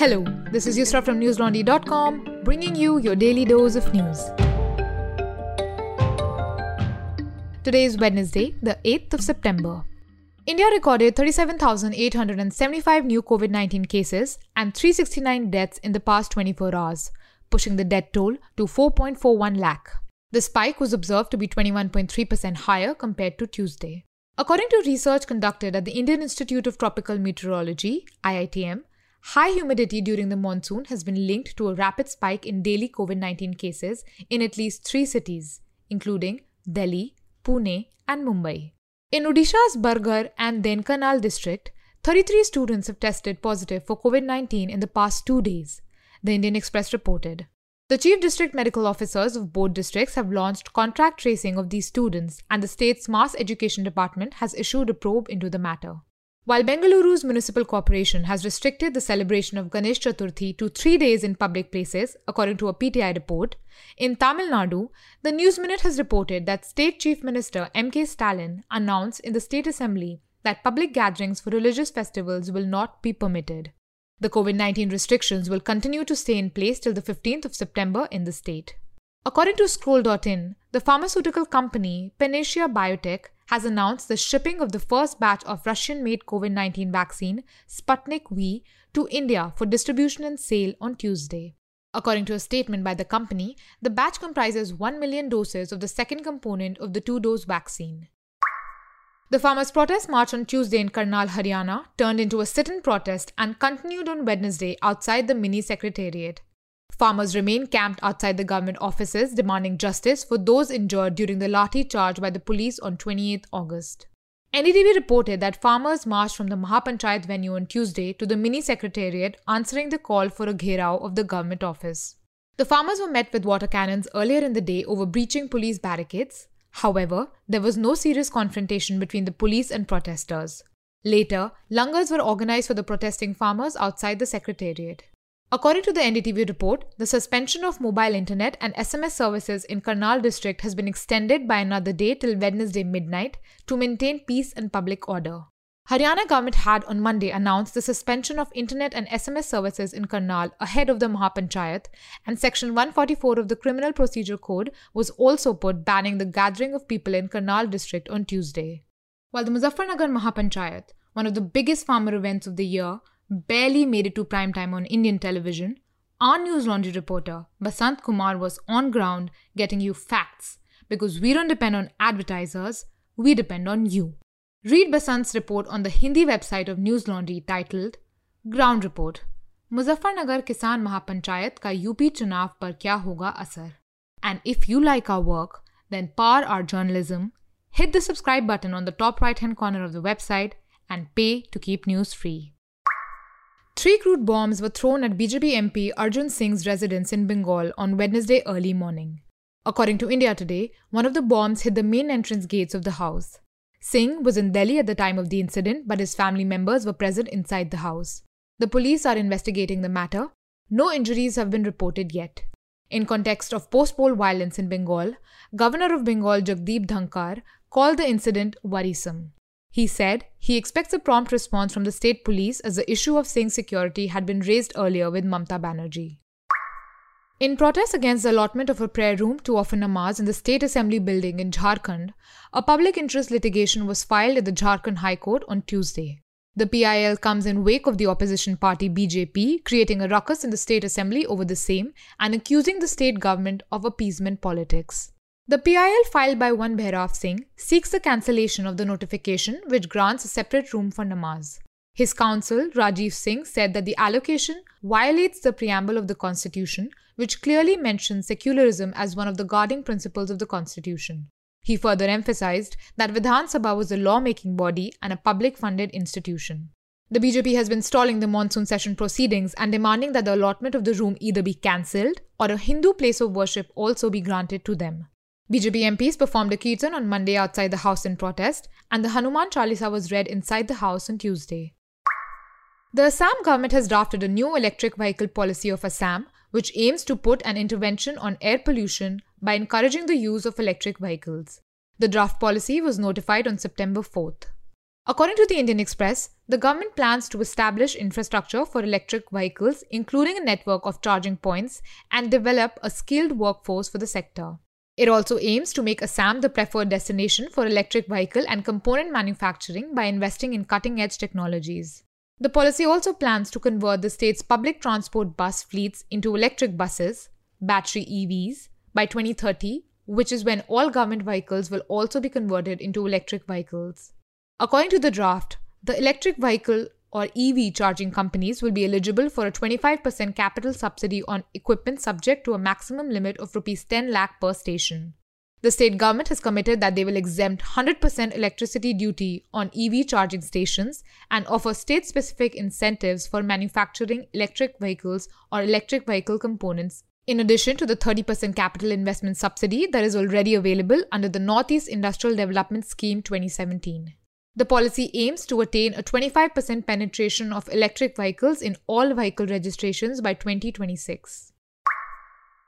Hello, this is Yusra from newslaundry.com, bringing you your daily dose of news. Today is Wednesday, the 8th of September. India recorded 37,875 new COVID 19 cases and 369 deaths in the past 24 hours, pushing the death toll to 4.41 lakh. The spike was observed to be 21.3% higher compared to Tuesday. According to research conducted at the Indian Institute of Tropical Meteorology, IITM, high humidity during the monsoon has been linked to a rapid spike in daily COVID 19 cases in at least three cities, including Delhi, Pune, and Mumbai. In Odisha's Bargarh and Dhenkanal district, 33 students have tested positive for COVID 19 in the past two days, the Indian Express reported. The chief district medical officers of both districts have launched contract tracing of these students, and the state's mass education department has issued a probe into the matter. While Bengaluru's municipal corporation has restricted the celebration of Ganesh Chaturthi to three days in public places, according to a PTI report, in Tamil Nadu, the News Minute has reported that State Chief Minister M.K. Stalin announced in the State Assembly that public gatherings for religious festivals will not be permitted. The COVID 19 restrictions will continue to stay in place till the 15th of September in the state. According to Scroll.in, the pharmaceutical company Panacea Biotech has announced the shipping of the first batch of Russian made COVID 19 vaccine, Sputnik V, to India for distribution and sale on Tuesday. According to a statement by the company, the batch comprises 1 million doses of the second component of the two dose vaccine. The farmers' protest march on Tuesday in Karnal, Haryana turned into a sit in protest and continued on Wednesday outside the mini secretariat. Farmers remain camped outside the government offices demanding justice for those injured during the lathi charge by the police on 28 August. NDTV reported that farmers marched from the Mahapanchayat venue on Tuesday to the mini secretariat answering the call for a gherao of the government office. The farmers were met with water cannons earlier in the day over breaching police barricades, However, there was no serious confrontation between the police and protesters. Later, langars were organized for the protesting farmers outside the secretariat. According to the NDTV report, the suspension of mobile internet and SMS services in Karnal district has been extended by another day till Wednesday midnight to maintain peace and public order. Haryana government had on Monday announced the suspension of internet and SMS services in Karnal ahead of the Mahapanchayat, and Section 144 of the Criminal Procedure Code was also put banning the gathering of people in Karnal district on Tuesday. While the Muzaffarnagar Mahapanchayat, one of the biggest farmer events of the year, barely made it to prime time on Indian television, our News Laundry reporter Basant Kumar was on ground getting you facts because we don't depend on advertisers, we depend on you. Read Basant's report on the Hindi website of News Laundry titled Ground Report Muzaffarnagar किसान महापंचायत का UP चुनाव पर क्या होगा असर And if you like our work, then power our journalism, hit the subscribe button on the top right hand corner of the website and pay to keep news free. Three crude bombs were thrown at BJP MP Arjun Singh's residence in Bengal on Wednesday early morning. According to India Today, one of the bombs hit the main entrance gates of the house. Singh was in Delhi at the time of the incident, but his family members were present inside the house. The police are investigating the matter. No injuries have been reported yet. In context of post-poll violence in Bengal, Governor of Bengal Jagdeep Dhankhar called the incident worrisome. He said he expects a prompt response from the state police as the issue of Singh's security had been raised earlier with Mamta Banerjee. In protest against the allotment of a prayer room to offer namaz in the State Assembly building in Jharkhand, a public interest litigation was filed at the Jharkhand High Court on Tuesday. The PIL comes in wake of the opposition party BJP creating a ruckus in the State Assembly over the same and accusing the state government of appeasement politics. The PIL filed by one Bhairav Singh seeks the cancellation of the notification which grants a separate room for namaz. His counsel, Rajiv Singh, said that the allocation violates the preamble of the Constitution, which clearly mentions secularism as one of the guiding principles of the Constitution. He further emphasized that Vidhan Sabha was a lawmaking body and a public funded institution. The BJP has been stalling the monsoon session proceedings and demanding that the allotment of the room either be cancelled or a Hindu place of worship also be granted to them. BJP MPs performed a kirtan on Monday outside the house in protest, and the Hanuman Chalisa was read inside the house on Tuesday. The Assam government has drafted a new electric vehicle policy of Assam, which aims to put an intervention on air pollution by encouraging the use of electric vehicles. The draft policy was notified on September 4th. According to the Indian Express, the government plans to establish infrastructure for electric vehicles, including a network of charging points, and develop a skilled workforce for the sector. It also aims to make Assam the preferred destination for electric vehicle and component manufacturing by investing in cutting edge technologies. The policy also plans to convert the state's public transport bus fleets into electric buses, battery EVs, by 2030, which is when all government vehicles will also be converted into electric vehicles. According to the draft, the electric vehicle or EV charging companies will be eligible for a 25% capital subsidy on equipment subject to a maximum limit of rupees 10 lakh per station. The state government has committed that they will exempt 100% electricity duty on EV charging stations and offer state specific incentives for manufacturing electric vehicles or electric vehicle components, in addition to the 30% capital investment subsidy that is already available under the Northeast Industrial Development Scheme 2017. The policy aims to attain a 25% penetration of electric vehicles in all vehicle registrations by 2026.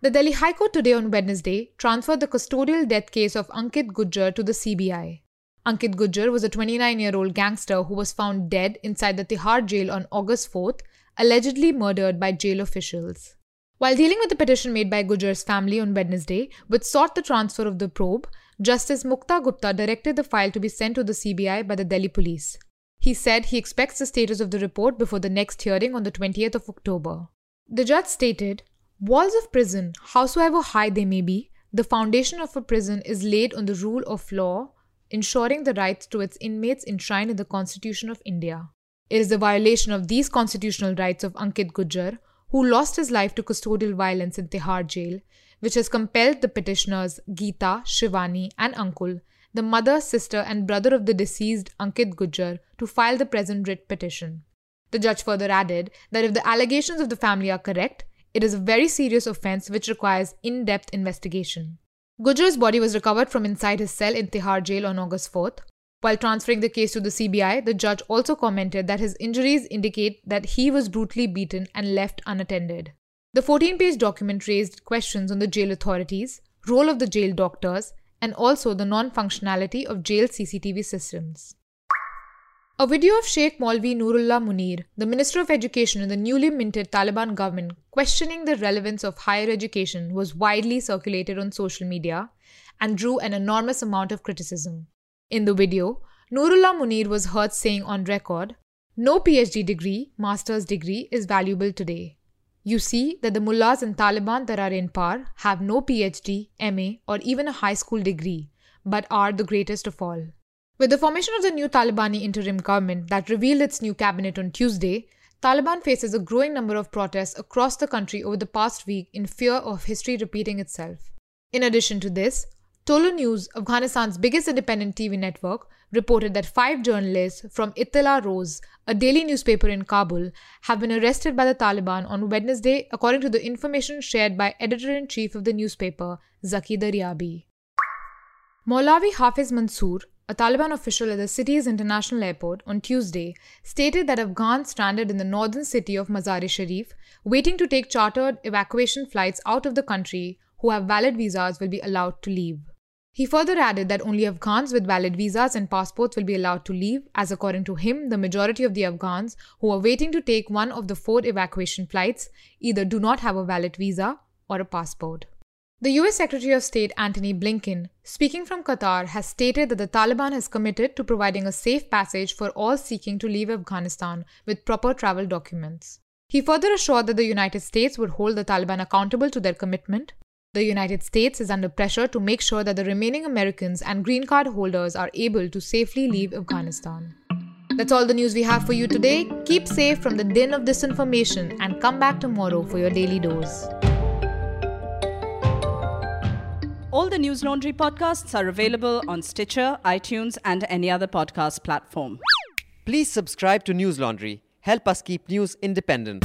The Delhi High Court today on Wednesday transferred the custodial death case of Ankit Gujjar to the CBI. Ankit Gujjar was a 29 year old gangster who was found dead inside the Tihar jail on August 4th, allegedly murdered by jail officials. While dealing with the petition made by Gujjar's family on Wednesday, which sought the transfer of the probe, Justice Mukta Gupta directed the file to be sent to the CBI by the Delhi police. He said he expects the status of the report before the next hearing on the 20th of October. The judge stated Walls of prison, howsoever high they may be, the foundation of a prison is laid on the rule of law, ensuring the rights to its inmates enshrined in the Constitution of India. It is the violation of these constitutional rights of Ankit Gujjar, who lost his life to custodial violence in Tihar jail, which has compelled the petitioners Geeta, Shivani, and Ankul, the mother, sister, and brother of the deceased Ankit Gujjar, to file the present writ petition. The judge further added that if the allegations of the family are correct, it is a very serious offense which requires in depth investigation. Gujjar's body was recovered from inside his cell in Tihar jail on August 4th. While transferring the case to the CBI, the judge also commented that his injuries indicate that he was brutally beaten and left unattended. The 14 page document raised questions on the jail authorities, role of the jail doctors, and also the non functionality of jail CCTV systems. A video of Sheikh Maulvi Nurullah Munir, the Minister of Education in the newly minted Taliban government, questioning the relevance of higher education was widely circulated on social media and drew an enormous amount of criticism. In the video, Nurullah Munir was heard saying on record, No PhD degree, master's degree is valuable today. You see that the mullahs and Taliban that are in power have no PhD, MA, or even a high school degree, but are the greatest of all. With the formation of the new Talibani interim government that revealed its new cabinet on Tuesday, Taliban faces a growing number of protests across the country over the past week in fear of history repeating itself. In addition to this, Tolo News, Afghanistan's biggest independent TV network, reported that five journalists from Etilaat Roz, a daily newspaper in Kabul, have been arrested by the Taliban on Wednesday, according to the information shared by editor in chief of the newspaper, Zaki Daryabi. Maulavi Hafiz Mansoor, a Taliban official at the city's international airport on Tuesday, stated that Afghans stranded in the northern city of Mazar-e Sharif, waiting to take chartered evacuation flights out of the country, who have valid visas will be allowed to leave. He further added that only Afghans with valid visas and passports will be allowed to leave, as according to him, the majority of the Afghans who are waiting to take one of the four evacuation flights either do not have a valid visa or a passport. The US Secretary of State Antony Blinken, speaking from Qatar, has stated that the Taliban has committed to providing a safe passage for all seeking to leave Afghanistan with proper travel documents. He further assured that the United States would hold the Taliban accountable to their commitment the United States is under pressure to make sure that the remaining Americans and green card holders are able to safely leave Afghanistan. That's all the news we have for you today. Keep safe from the din of disinformation and come back tomorrow for your daily dose. All the News Laundry podcasts are available on Stitcher, iTunes, and any other podcast platform. Please subscribe to News Laundry. Help us keep news independent.